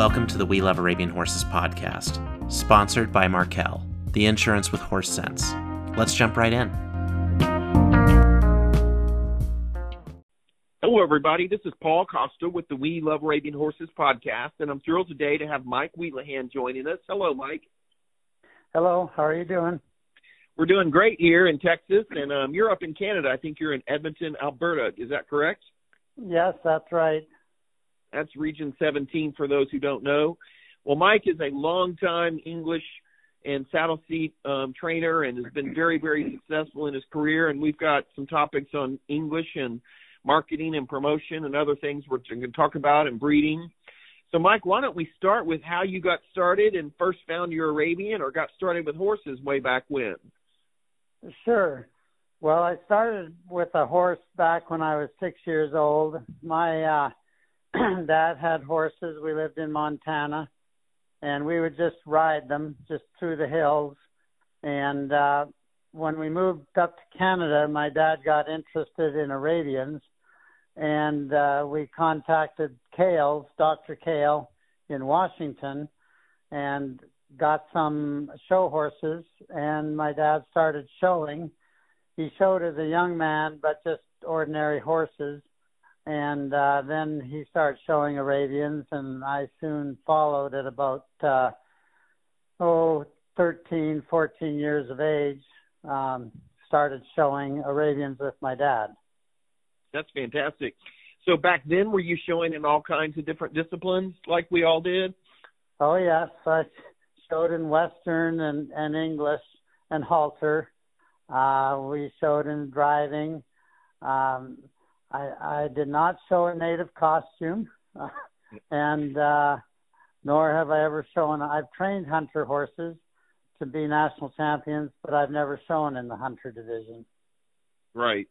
Welcome to the We Love Arabian Horses podcast, sponsored by Markel, the insurance with horse sense. Let's jump right in. Hello, everybody. This is Paul Costa with the We Love Arabian Horses podcast, and I'm thrilled today to have Mike Wheelahan joining us. Hello, Mike. Hello. How are you doing? We're doing great here in Texas, and um, you're up in Canada. I think you're in Edmonton, Alberta. Is that correct? Yes, that's right. That's Region 17 for those who don't know. Well, Mike is a longtime English and saddle seat um, trainer and has been very, very successful in his career. And we've got some topics on English and marketing and promotion and other things we're going to talk about and breeding. So, Mike, why don't we start with how you got started and first found your Arabian or got started with horses way back when? Sure. Well, I started with a horse back when I was six years old. My uh, dad had horses. We lived in Montana, and we would just ride them just through the hills. And uh, when we moved up to Canada, my dad got interested in Arabians, and uh, we contacted Kales, Dr. Kale, in Washington, and got some show horses. And my dad started showing. He showed as a young man, but just ordinary horses. And uh, then he started showing Arabians, and I soon followed at about uh, oh 13, 14 years of age um, started showing Arabians with my dad. That's fantastic. So back then, were you showing in all kinds of different disciplines like we all did? Oh yes, I showed in Western and, and English and halter. Uh, we showed in driving. Um, I, I did not show a native costume, and uh, nor have I ever shown. I've trained hunter horses, to be national champions, but I've never shown in the hunter division. Right.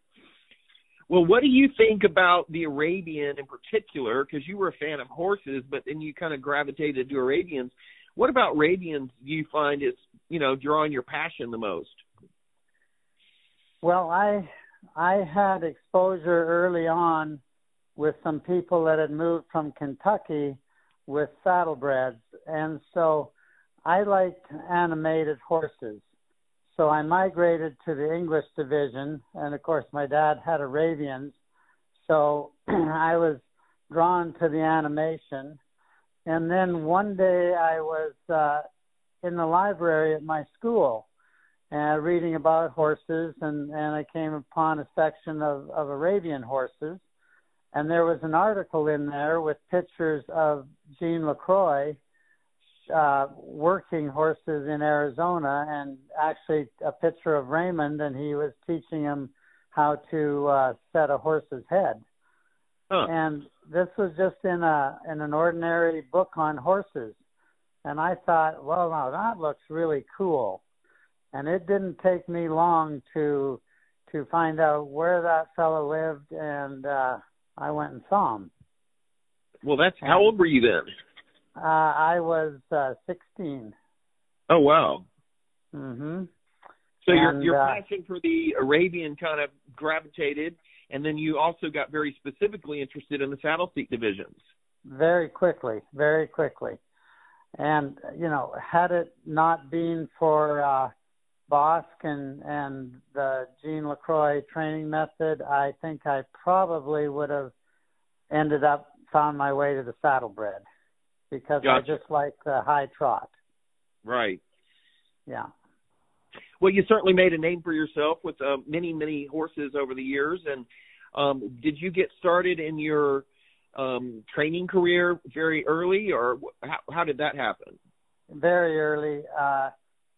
Well, what do you think about the Arabian in particular? Because you were a fan of horses, but then you kind of gravitated to Arabians. What about Arabians do you find is you know drawing your passion the most? Well, I I had exposure early on with some people that had moved from Kentucky with saddlebreds, and so I liked animated horses. So I migrated to the English division, and of course, my dad had Arabians. So I was drawn to the animation. And then one day I was uh, in the library at my school uh, reading about horses, and, and I came upon a section of, of Arabian horses. And there was an article in there with pictures of Gene Lacroix uh, working horses in Arizona, and actually a picture of Raymond, and he was teaching him how to uh, set a horse's head. Huh. And this was just in a in an ordinary book on horses, and I thought, well, now that looks really cool. And it didn't take me long to to find out where that fellow lived, and uh, I went and saw him. Well, that's how old were you then? Uh, I was uh, 16. Oh wow. Mhm. So your your uh, passion for the Arabian kind of gravitated, and then you also got very specifically interested in the saddle seat divisions. Very quickly, very quickly. And you know, had it not been for uh Bask and and the Gene Lacroix training method, I think I probably would have ended up found my way to the saddlebred because Gotcha. I just like the high trot. Right. Yeah. Well, you certainly made a name for yourself with uh, many, many horses over the years. And um, did you get started in your um, training career very early, or how, how did that happen? very early. Uh,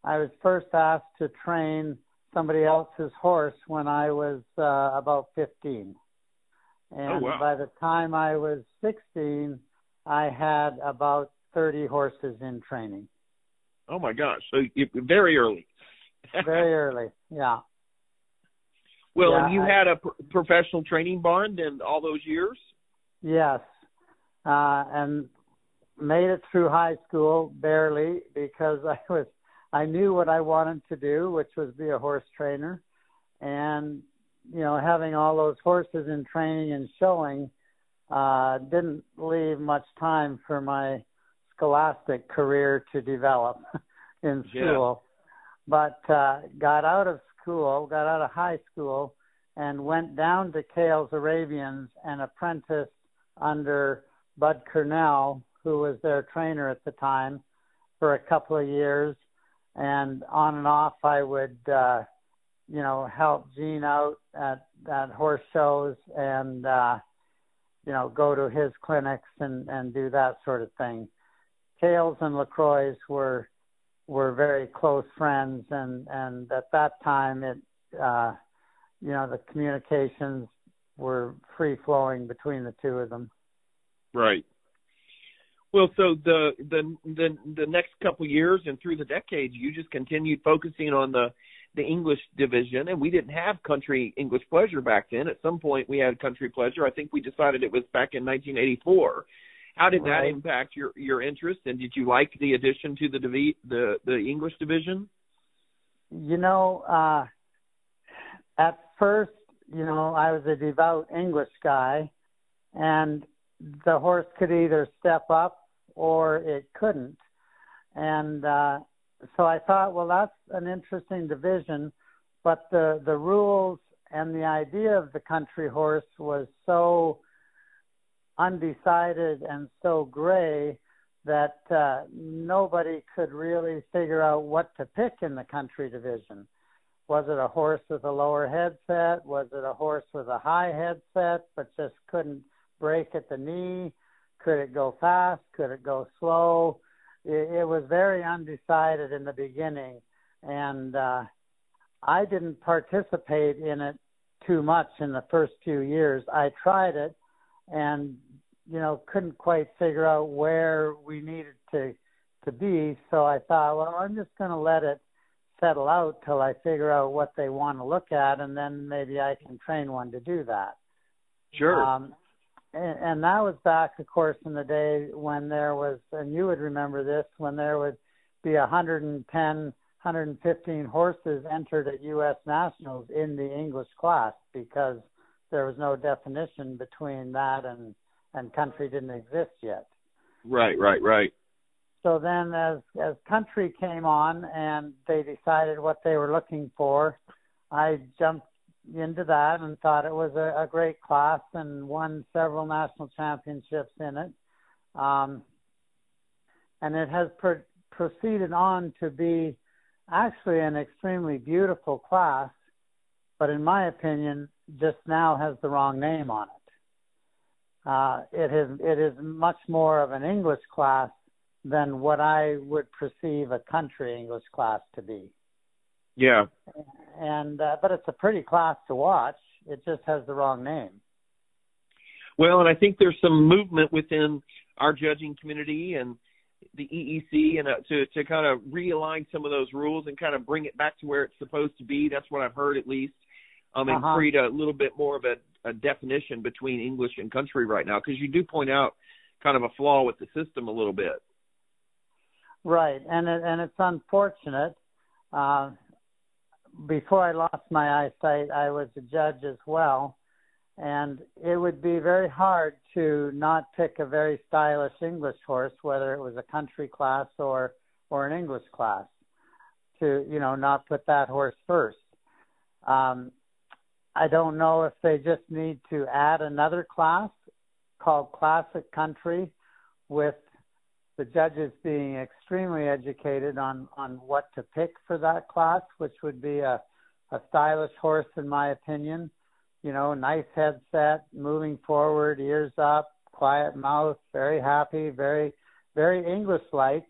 I was first asked to train somebody else's horse when I was uh, about 15. And Oh, wow. by the time I was 16, I had about 30 horses in training. Oh my gosh! So you, very early. Very early, yeah. well, Yeah, and you I- had a pr- professional training barn in all those years. Yes. Uh, and made it through high school barely because I was I knew what I wanted to do, which was be a horse trainer. And you know, having all those horses in training and showing uh didn't leave much time for my scholastic career to develop in school, yeah. but uh, got out of school, got out of high school, and went down to Kales Arabians and apprenticed under Bud Cornell, who was their trainer at the time, for a couple of years. And on and off, I would, uh, you know, help Gene out at at horse shows and, uh, you know, go to his clinics and and do that sort of thing. Kales and Lacroix were were very close friends, and and at that time, it, uh, you know, the communications were free flowing between the two of them. Right. Well, so the the the the next couple years and through the decades, you just continued focusing on the the English division, and we didn't have country English pleasure back then. At some point, we had country pleasure. I think we decided it was back in 1984. How did right. that impact your your interest, and did you like the addition to the divi- the the English division? You know, uh, at first, you know, I was a devout English guy, and the horse could either step up or it couldn't. And uh, so I thought, well, that's an interesting division, but the the rules and the idea of the country horse was so undecided and so gray that uh, nobody could really figure out what to pick in the country division. Was it a horse with a lower headset? Was it a horse with a high headset but just couldn't break at the knee? Could it go fast? Could it go slow? It, it was very undecided in the beginning, and uh, I didn't participate in it too much in the first few years. I tried it, and you know couldn't quite figure out where we needed to to be. So I thought, well, I'm just going to let it settle out till I figure out what they want to look at, and then maybe I can train one to do that. Sure. Um, and, and that was back, of course, in the day when there was, and you would remember this, when there would be 110, 115 horses entered at U.S. Nationals in the English class because there was no definition between that and and country didn't exist yet. Right, right, right. So then, as as country came on and they decided what they were looking for, I jumped into that and thought it was a, a great class and won several national championships in it. Um, and it has pro- proceeded on to be actually an extremely beautiful class, but in my opinion, just now has the wrong name on it. Uh, it is it is much more of an English class than what I would perceive a country English class to be. Yeah. And uh, but it's a pretty class to watch. It just has the wrong name. Well, and I think there's some movement within our judging community and the EEC and uh, to to kind of realign some of those rules and kind of bring it back to where it's supposed to be. That's what I've heard at least. Um, and uh-huh. create a little bit more of a, a definition between English and country right now because you do point out kind of a flaw with the system a little bit. Right, and it, and it's unfortunate. Uh, before I lost my eyesight, I was a judge as well, and it would be very hard to not pick a very stylish English horse, whether it was a country class or or an English class, to you know not put that horse first. Um, I don't know if they just need to add another class called Classic Country with the judges being extremely educated on on what to pick for that class, which would be a a stylish horse in my opinion. You know, nice headset, moving forward, ears up, quiet mouth, very happy, very very English like,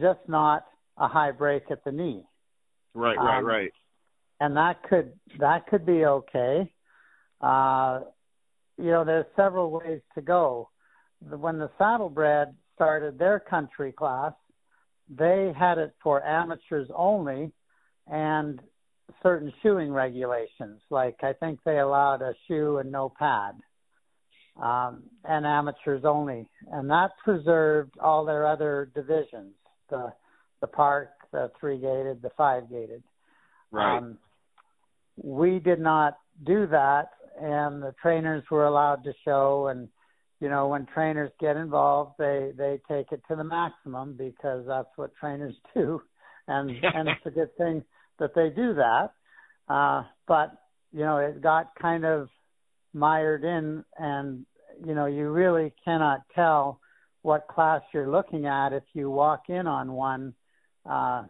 just not a high break at the knee. Right, right, um, right. And that could that could be okay. Uh, you know, there's several ways to go. When the saddlebred started their country class, they had it for amateurs only and certain shoeing regulations. Like I think they allowed a shoe and no pad, um, and amateurs only, and that preserved all their other divisions: the the park, the three gated, the five gated. Right. Um, we did not do that, and the trainers were allowed to show and you know, when trainers get involved, they they take it to the maximum because that's what trainers do, and and it's a good thing that they do that. Uh, but you know, it got kind of mired in, and you know, you really cannot tell what class you're looking at if you walk in on one uh,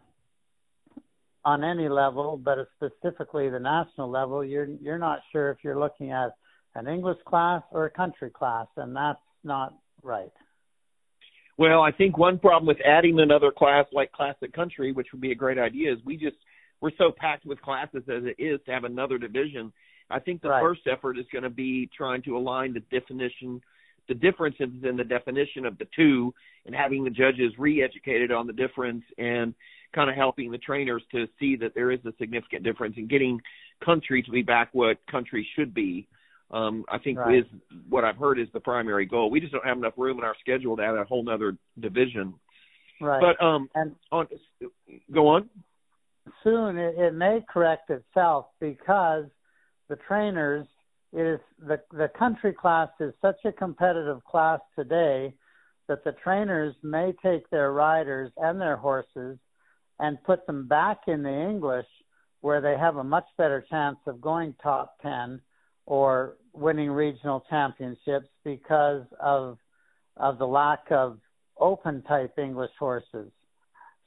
on any level, but specifically the national level. You're you're not sure if you're looking at an English class or a country class, and that's not right. Well, I think one problem with adding another class like classic country, which would be a great idea, is we just we're so packed with classes as it is to have another division. I think the right. first effort is going to be trying to align the definition, the differences in the definition of the two, and having the judges re-educated on the difference and kind of helping the trainers to see that there is a significant difference in getting country to be back what country should be um, I think right. is what I've heard is the primary goal. We just don't have enough room in our schedule to add a whole other division. Right. But um, and on go on. Soon it, it may correct itself because the trainers it is the the country class is such a competitive class today that the trainers may take their riders and their horses and put them back in the English where they have a much better chance of going top 10 or winning regional championships because of of the lack of open type English horses.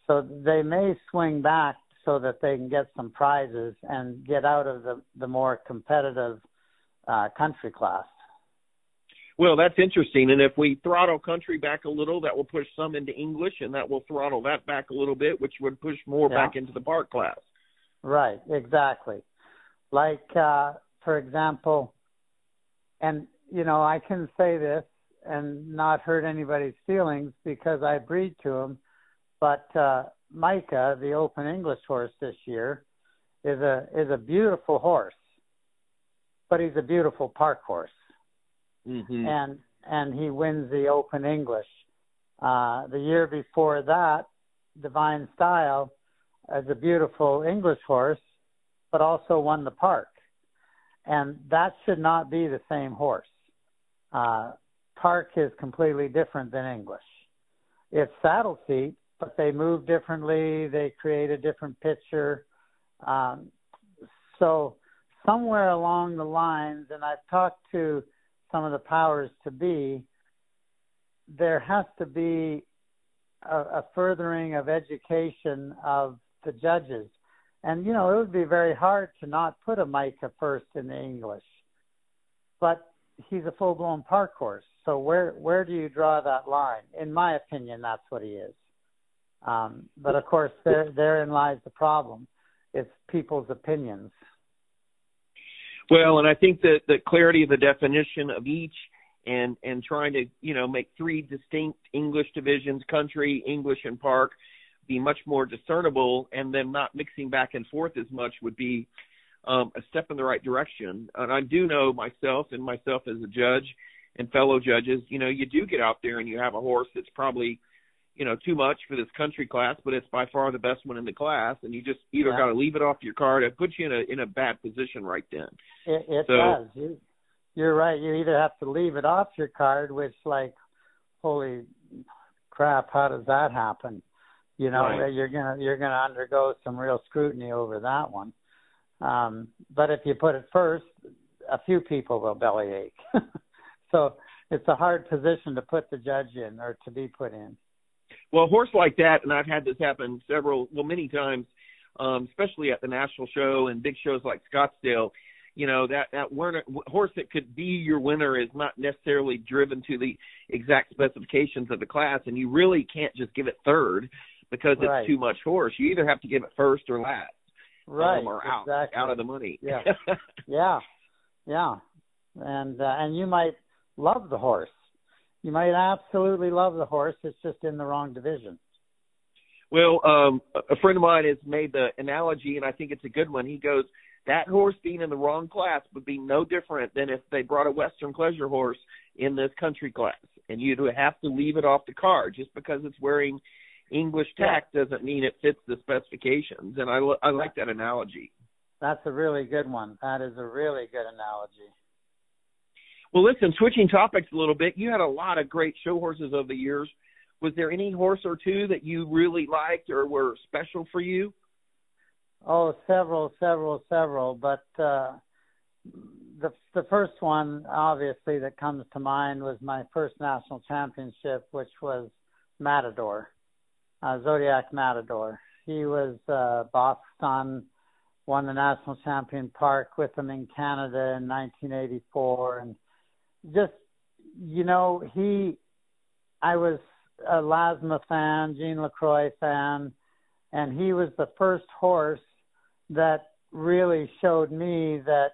So they may swing back so that they can get some prizes and get out of the the more competitive uh, country class. Well, that's interesting. And if we throttle country back a little, that will push some into English, and that will throttle that back a little bit, which would push more yeah. back into the park class. Right, exactly. Like uh, for example, and you know, I can say this and not hurt anybody's feelings because I breed to them, but uh, Micah, the Open English horse this year, is a is a beautiful horse, but he's a beautiful park horse, mm-hmm. and and he wins the Open English. Uh, the year before that, Divine Style is a beautiful English horse, but also won the park and that should not be the same horse. Uh, Park is completely different than English. It's saddle seat, but they move differently. They create a different picture. Um, so somewhere along the lines, and I've talked to some of the powers to be, there has to be a, a furthering of education of the judges and you know, it would be very hard to not put a Micah first in English. But he's a full blown park horse. So where where do you draw that line? In my opinion, that's what he is. Um, but of course, there therein lies the problem. It's people's opinions. Well, and I think that the clarity of the definition of each and and trying to you know make three distinct English divisions: country, English, and park be much more discernible and then not mixing back and forth as much would be um, a step in the right direction. And I do know myself and myself as a judge and fellow judges, you know, you do get out there and you have a horse that's probably, you know, too much for this country class, but it's by far the best one in the class, and you just either yeah. got to leave it off your card. It puts you in a in a bad position right then. It, it so, does. You, you're right. You either have to leave it off your card, which, like, holy crap, how does that happen? You know, right. you're gonna you're gonna undergo some real scrutiny over that one. Um, but if you put it first, a few people will bellyache. so it's a hard position to put the judge in or to be put in. Well, a horse like that, and I've had this happen several, well, many times, um, especially at the national show and big shows like Scottsdale. You know that that winner, horse that could be your winner is not necessarily driven to the exact specifications of the class, and you really can't just give it third because it's too much horse. You either have to give it first or last, right? Um, or out exactly. out of the money. Yeah, yeah, yeah. And uh, and you might love the horse. You might absolutely love the horse. It's just in the wrong division. Well, um, a friend of mine has made the analogy, and I think it's a good one. He goes, that horse being in the wrong class would be no different than if they brought a Western pleasure horse in this country class, and you'd have to leave it off the car just because it's wearing English tack doesn't mean it fits the specifications, and I I like that analogy. That's a really good one. That is a really good analogy. Well, listen, switching topics a little bit, you had a lot of great show horses over the years. Was there any horse or two that you really liked or were special for you? Oh, several, several, several. But uh, the the first one, obviously, that comes to mind was my first national championship, which was Matador, uh, Zodiac Matador. He was uh, Bask son, won the national champion park with him in Canada in 1984, and just you know he, I was a Lasma fan, Gene Lacroix fan, and he was the first horse that really showed me that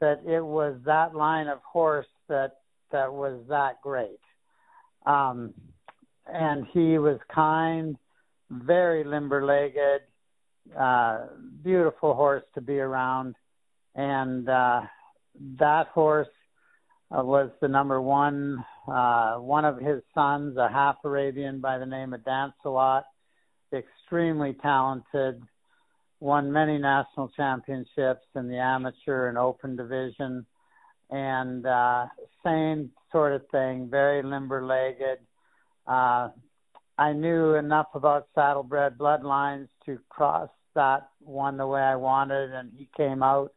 that it was that line of horse that that was that great. Um, and he was kind, very limber-legged, uh, beautiful horse to be around, and uh, that horse uh, was the number one. Uh, one of his sons, a half Arabian by the name of Dancelot, extremely talented, won many national championships in the amateur and open division, and uh, same sort of thing, very limber-legged. Uh, I knew enough about saddlebred bloodlines to cross that one the way I wanted, and he came out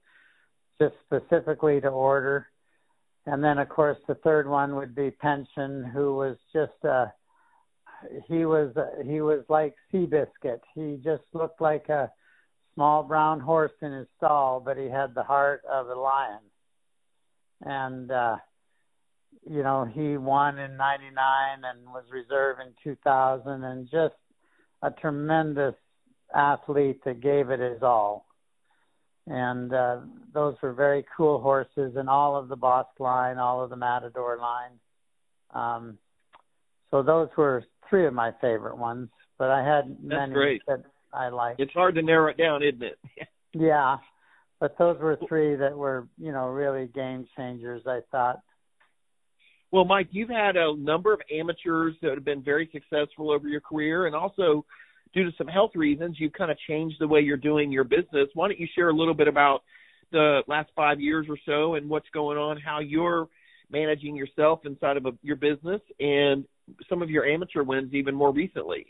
just specifically to order. And then, of course, the third one would be Pension, who was just a he was he was like Seabiscuit. He just looked like a small brown horse in his stall, but he had the heart of a lion. And uh you know, he won in 99 and was reserve in 2000 and just a tremendous athlete that gave it his all. And uh those were very cool horses and all of the Bask line, all of the Matador line. Um so those were three of my favorite ones, but I had That's many great. that I liked. It's hard to narrow it down, isn't it? Yeah, but those were three that were, you know, really game changers. I thought. Well, Mike, you've had a number of amateurs that have been very successful over your career, and also due to some health reasons, you've kind of changed the way you're doing your business. Why don't you share a little bit about the last five years or so and what's going on, how you're managing yourself inside of a, your business, and some of your amateur wins even more recently?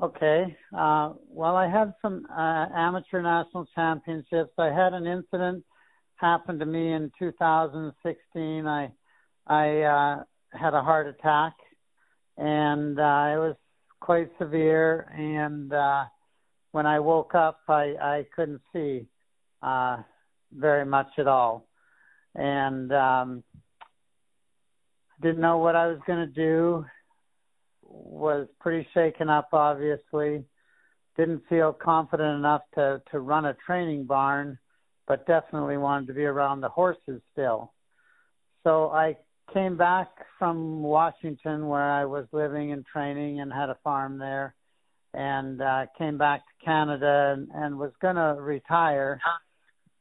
Okay. Uh, well, I had some uh, amateur national championships. I had an incident happen to me in 2016. I I uh, had a heart attack, and uh, it was quite severe. And uh, when I woke up, I I couldn't see uh, very much at all, and um, didn't know what I was going to do was pretty shaken up obviously didn't feel confident enough to to run a training barn but definitely wanted to be around the horses still so i came back from washington where i was living and training and had a farm there and uh came back to canada and, and was going to retire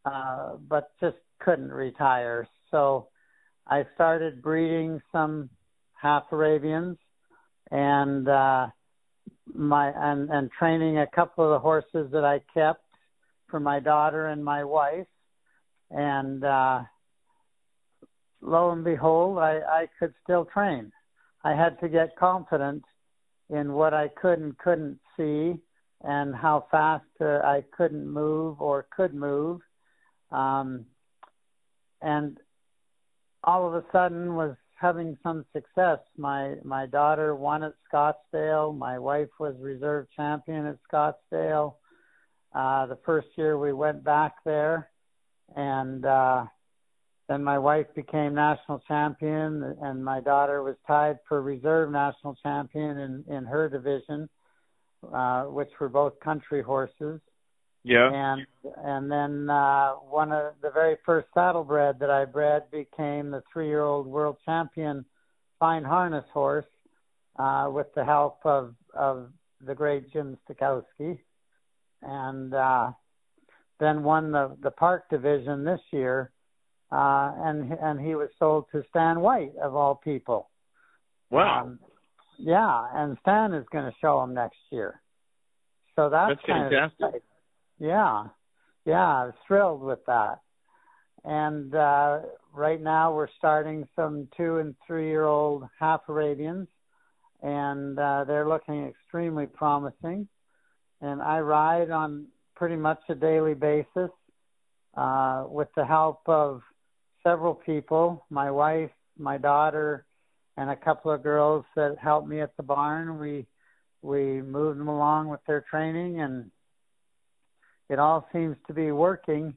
uh but just couldn't retire. So i started breeding some half arabians and uh my and and training a couple of the horses that I kept for my daughter and my wife. And uh lo and behold I I could still train. I had to get confident in what I could and couldn't see and how fast uh, I couldn't move or could move um and all of a sudden was having some success. My my daughter won at Scottsdale. My wife was reserve champion at Scottsdale. Uh, the first year we went back there, and uh, then my wife became national champion, and my daughter was tied for reserve national champion in in her division, uh, which were both country horses. Yeah. And and then uh one of the very first saddlebred that I bred became the three year old world champion fine harness horse, uh, with the help of of the great Jim Stachowski. And uh then won the the park division this year. Uh and and he was sold to Stan White of all people. Wow. Um, yeah, and Stan is going to show him next year. So that's, That's kind fantastic. Of exciting. yeah, yeah, I was thrilled with that. And uh, right now we're starting some two and three year old half Arabians, and uh, they're looking extremely promising. And I ride on pretty much a daily basis uh, with the help of several people my wife, my daughter, and a couple of girls that helped me at the barn. We we moved them along with their training, and it all seems to be working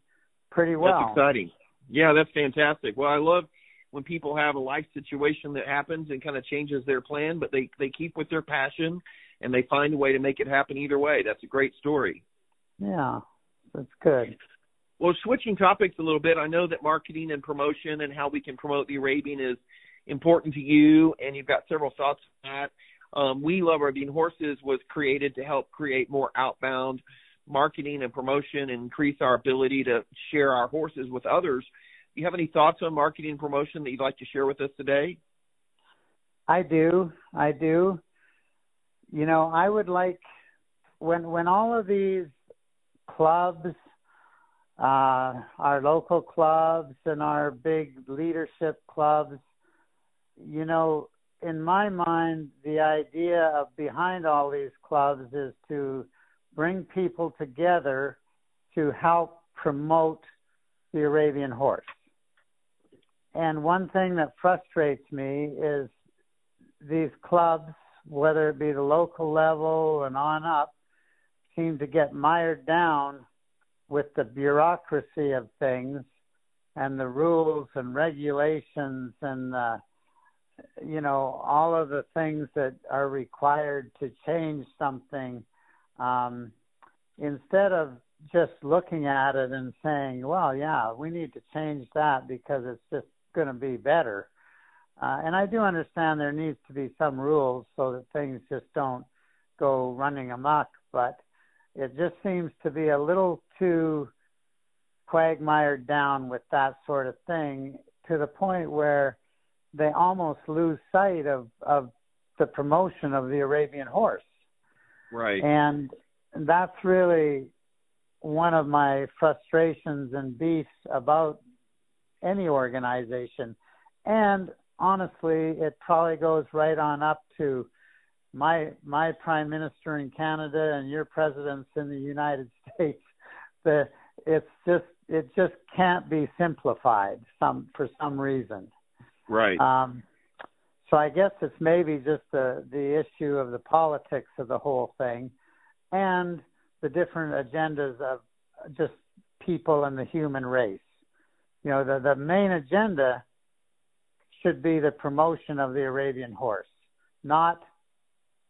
pretty well. That's exciting. Yeah, that's fantastic. Well, I love when people have a life situation that happens and kind of changes their plan, but they they keep with their passion and they find a way to make it happen either way. That's a great story. Yeah, that's good. Well, switching topics a little bit, I know that marketing and promotion and how we can promote the Arabian is important to you, and you've got several thoughts on that. Um, we Love Arabian Horses was created to help create more outbound marketing and promotion and increase our ability to share our horses with others. Do you have any thoughts on marketing and promotion that you'd like to share with us today? I do. I do. You know, I would like when when all of these clubs uh, our local clubs and our big leadership clubs. You know, in my mind, the idea of behind all these clubs is to bring people together to help promote the Arabian horse. And one thing that frustrates me is these clubs, whether it be the local level and on up, seem to get mired down with the bureaucracy of things and the rules and regulations and uh, you know all of the things that are required to change something um, instead of just looking at it and saying well yeah we need to change that because it's just going to be better. Uh, and I do understand there needs to be some rules so that things just don't go running amok but it just seems to be a little too quagmired down with that sort of thing to the point where they almost lose sight of of the promotion of the Arabian horse. Right. And that's really one of my frustrations and beefs about any organization. And honestly, it probably goes right on up to my my prime minister in Canada and your presidents in the United States, the it's just it just can't be simplified some for some reason. Right. Um, so I guess it's maybe just the the issue of the politics of the whole thing, and the different agendas of just people and the human race. You know, the the main agenda should be the promotion of the Arabian horse, not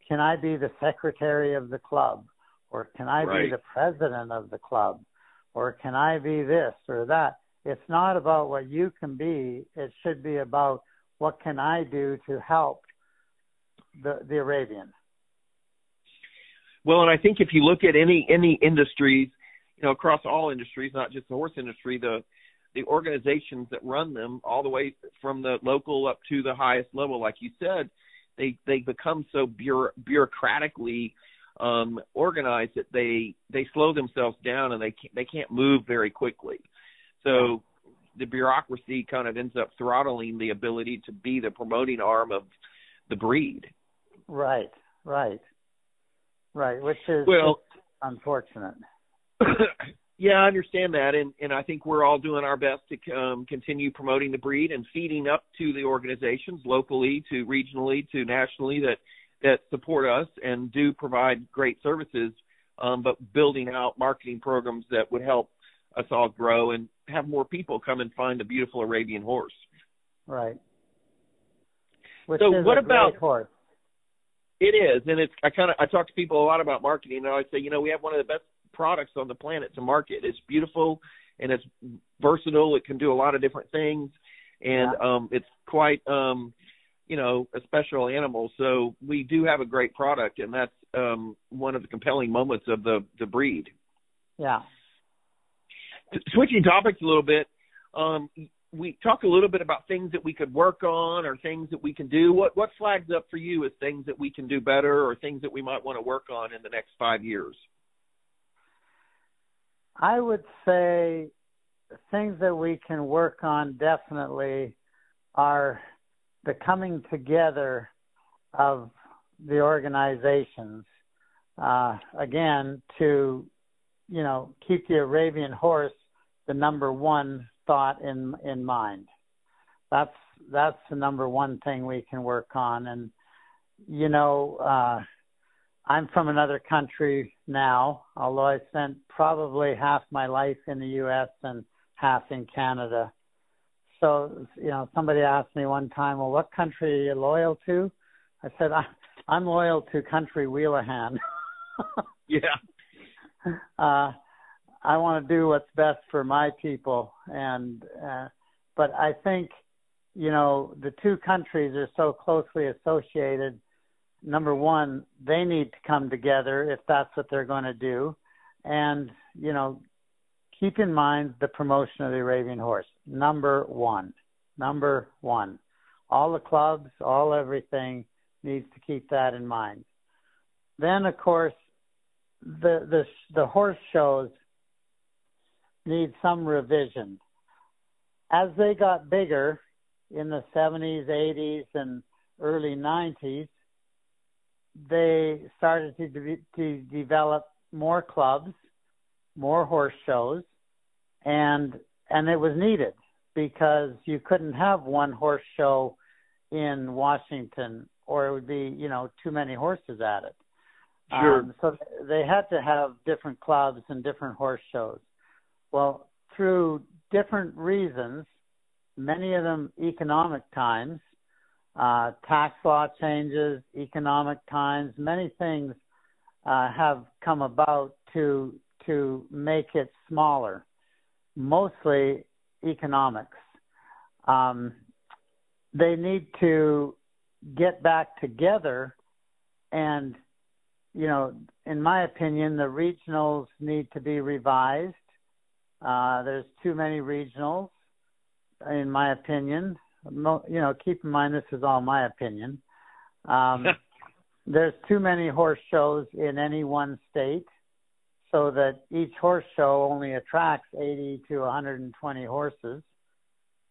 can I be the secretary of the club? Or can I right. be the president of the club? Or can I be this or that? It's not about what you can be. It should be about what can I do to help the, the Arabian. Well, and I think if you look at any any industries, you know, across all industries, not just the horse industry, the the organizations that run them, all the way from the local up to the highest level, like you said, they they become so bureaucratically um, organized that they they slow themselves down and they can't, they can't move very quickly. So the bureaucracy kind of ends up throttling the ability to be the promoting arm of the breed. Right, right, right. Which is well unfortunate. Yeah, I understand that, and and I think we're all doing our best to um, continue promoting the breed and feeding up to the organizations locally, to regionally, to nationally that that support us and do provide great services, um, but building out marketing programs that would help us all grow and have more people come and find a beautiful Arabian horse. Right. Which so what about horse? It is, and it's. I kind of I talk to people a lot about marketing, and I say, you know, we have one of the best products on the planet to market. It's beautiful and it's versatile. It can do a lot of different things, and yeah. um, it's quite um, you know a special animal. So we do have a great product, and that's um, one of the compelling moments of the the breed. Yeah. Switching topics a little bit, um, we talk a little bit about things that we could work on or things that we can do. What what flags up for you as things that we can do better or things that we might want to work on in the next five years? I would say things that we can work on definitely are the coming together of the organizations uh, again to you know keep the Arabian horse the number one thought in in mind. That's that's the number one thing we can work on. And you know, uh, I'm from another country now, although I spent probably half my life in the U.S. and half in Canada. So, you know, somebody asked me one time, "Well, what country are you loyal to?" I said, "I'm loyal to Country Wheelahan." yeah. Uh, I want to do what's best for my people, and uh, but I think you know the two countries are so closely associated. Number one, they need to come together if that's what they're going to do, and you know keep in mind the promotion of the Arabian horse. Number one, number one, all the clubs, all everything needs to keep that in mind. Then, of course, the the the horse shows need some revision. As they got bigger in the 70s, 80s, and early 90s, they started to, de- to develop more clubs, more horse shows, and and it was needed because you couldn't have one horse show in Washington or it would be you know too many horses at it. Sure. Um, so they had to have different clubs and different horse shows. Well, through different reasons, many of them economic times, uh, tax law changes, economic times, many things uh, have come about to to make it smaller, mostly economics. Um, they need to get back together and you know in my opinion the regionals need to be revised uh, there's too many regionals, in my opinion. You know, keep in mind this is all my opinion. Um, there's too many horse shows in any one state, so that each horse show only attracts 80 to 120 horses,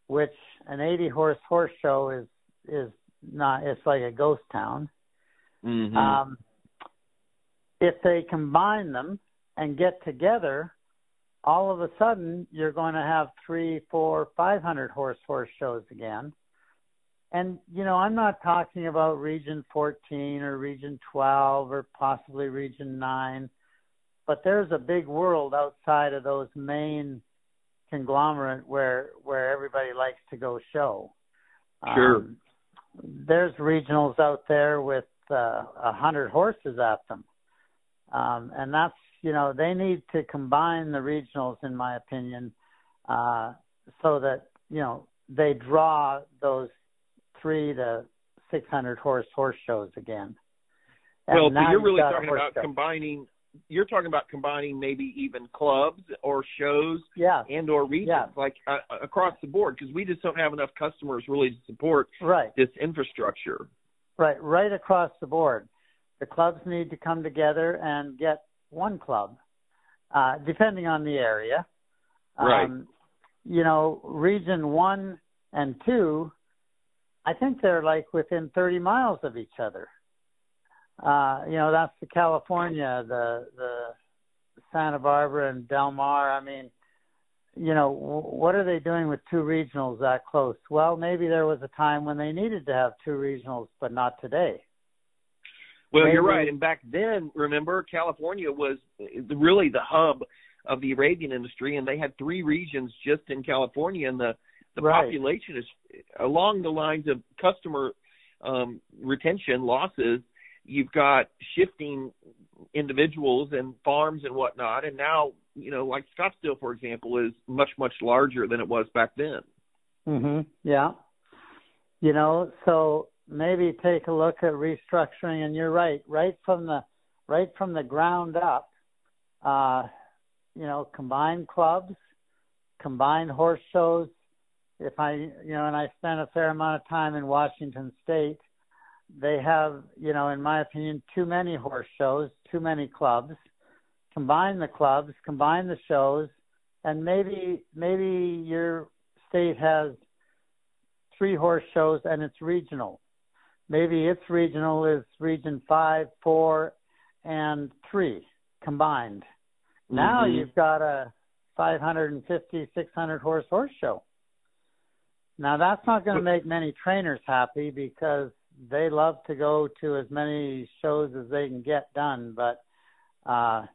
which an 80 horse horse show is is not. It's like a ghost town. Mm-hmm. Um, if they combine them and get together all of a sudden you're going to have three, four, five hundred horse horse shows again. And you know, I'm not talking about region 14 or region 12 or possibly region 9, but there's a big world outside of those main conglomerate where where everybody likes to go show. Sure. Um, there's regionals out there with uh, a uh, hundred horses at them, um, and that's you know, they need to combine the regionals, in my opinion, uh, so that you know they draw those three to six hundred horse horse shows again. And well, so you're really talking about show. combining. You're talking about combining maybe even clubs or shows yeah. and or regions, yeah. like uh, across the board, because we just don't have enough customers really to support right. this infrastructure. Right, right across the board. The clubs need to come together and get one club, uh, depending on the area. Right. Um, you know, region one and two, I think they're like within 30 miles of each other. Uh, you know, that's the California, the the Santa Barbara and Del Mar. I mean, you know, w- what are they doing with two regionals that close? Well, maybe there was a time when they needed to have two regionals, but not today. Well, Maybe. you're right. And back then, remember, California was really the hub of the Arabian industry, and they had three regions just in California, and the the right. population is along the lines of customer um, retention losses. You've got shifting individuals and farms and whatnot, and now you know, like Scottsdale, for example, is much much larger than it was back then. Mhm. Yeah. You know, so maybe take a look at restructuring and you're right right from the right from the ground up uh you know combine clubs combine horse shows if i you know and i spent a fair amount of time in washington state they have you know in my opinion too many horse shows too many clubs combine the clubs combine the shows and maybe maybe your state has three horse shows and it's regional. Maybe its regional is region five, four, and three combined. Mm-hmm. Now you've got a 550, 600 horse horse show. Now that's not going to make many trainers happy because they love to go to as many shows as they can get done. But uh,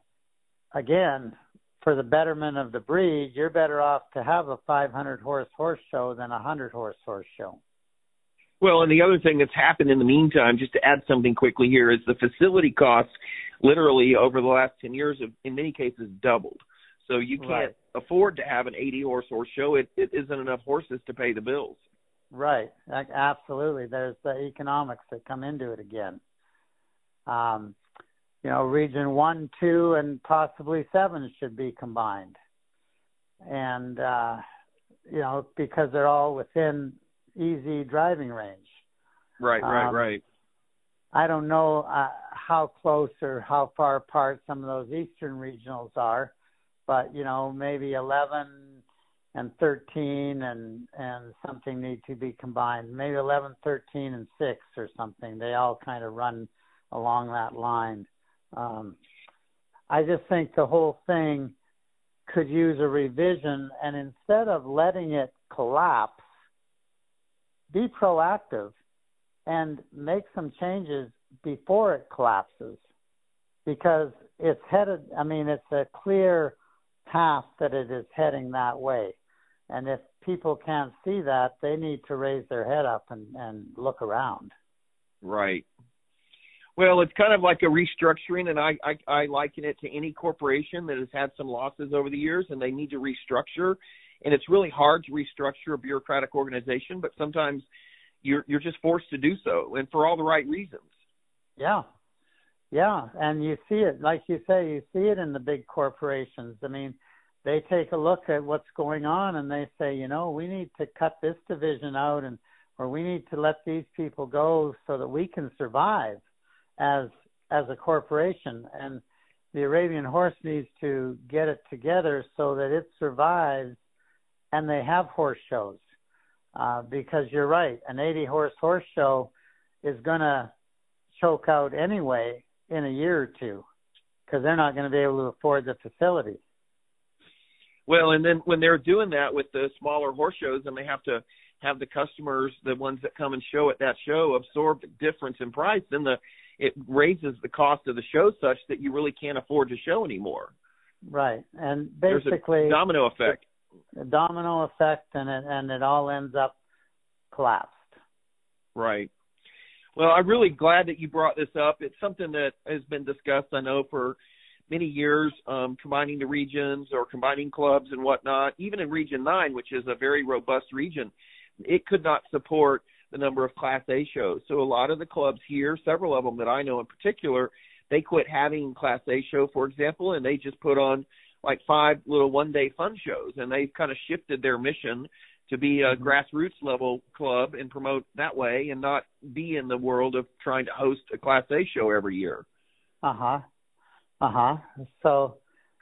again, for the betterment of the breed, you're better off to have a 500 horse horse show than a 100 horse horse show. Well, and the other thing that's happened in the meantime, just to add something quickly here, is the facility costs literally over the last 10 years have, in many cases, doubled. So you can't right. afford to have an 80 horse horse show. It, it isn't enough horses to pay the bills. Right. Absolutely. There's the economics that come into it again. Um, you know, region one, two, and possibly seven should be combined. And, uh, you know, because they're all within easy driving range. Right, right, um, right. I don't know uh, how close or how far apart some of those eastern regionals are, but you know, maybe 11 and 13 and and something need to be combined. Maybe 11, 13 and 6 or something. They all kind of run along that line. Um, I just think the whole thing could use a revision, and instead of letting it collapse, be proactive and make some changes before it collapses because it's headed, I mean, it's a clear path that it is heading that way. And if people can't see that, they need to raise their head up and, and look around. Right. Well, it's kind of like a restructuring, and I, I I liken it to any corporation that has had some losses over the years, and they need to restructure. And it's really hard to restructure a bureaucratic organization, but sometimes you're you're just forced to do so, and for all the right reasons. Yeah, yeah, and you see it, like you say, you see it in the big corporations. I mean, they take a look at what's going on and they say, you know, we need to cut this division out, and or we need to let these people go so that we can survive as as a corporation and the Arabian horse needs to get it together so that it survives and they have horse shows. Uh, because you're right, an 80 horse horse show is going to choke out anyway in a year or two because they're not going to be able to afford the facility. Well, and then when they're doing that with the smaller horse shows and they have to have the customers, the ones that come and show at that show, absorb the difference in price, then the it raises the cost of the show such that you really can't afford to show anymore. Right, and basically There's a domino effect. A domino effect, and it and it all ends up collapsed. Right. Well, I'm really glad that you brought this up. It's something that has been discussed, I know, for many years, um, combining the regions or combining clubs and whatnot. Even in Region 9, which is a very robust region, it could not support the number of Class A shows. So a lot of the clubs here, several of them that I know in particular, they quit having Class A show, for example, and they just put on like five little one day fun shows, and they've kind of shifted their mission to be a mm-hmm. grassroots level club and promote that way, and not be in the world of trying to host a Class A show every year. Uh huh. Uh huh. So,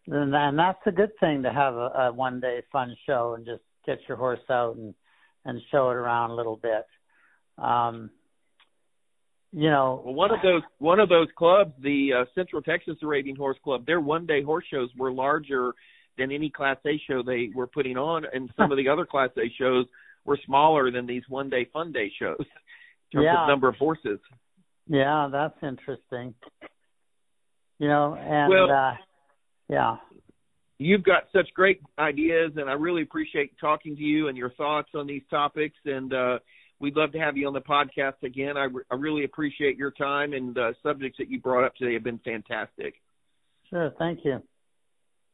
and that's a good thing to have a, a one day fun show and just get your horse out and and show it around a little bit. Um, you know, well, one of those one of those clubs, the uh, Central Texas Arabian Horse Club, their one day horse shows were larger than any Class A show they were putting on, and some of the other Class A shows were smaller than these one day fun day shows in terms yeah. of number of horses. Yeah, that's interesting. You know, and well, uh, yeah. You've got such great ideas, and I really appreciate talking to you and your thoughts on these topics. And uh, we'd love to have you on the podcast again. I, re- I really appreciate your time and the subjects that you brought up today have been fantastic. Sure, thank you.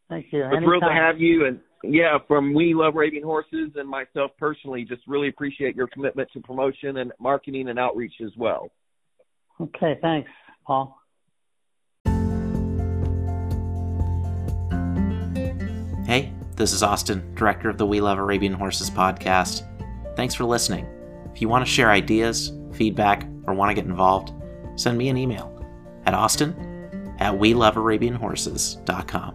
Thank you. We're thrilled to have you, and yeah, from We Love Arabian Horses and myself personally, just really appreciate your commitment to promotion and marketing and outreach as well. Okay, thanks, Paul. Hey, this is Austin, director of the We Love Arabian Horses podcast. Thanks for listening. If you want to share ideas, feedback, or want to get involved, send me an email at austin at welovearabianhorses.com.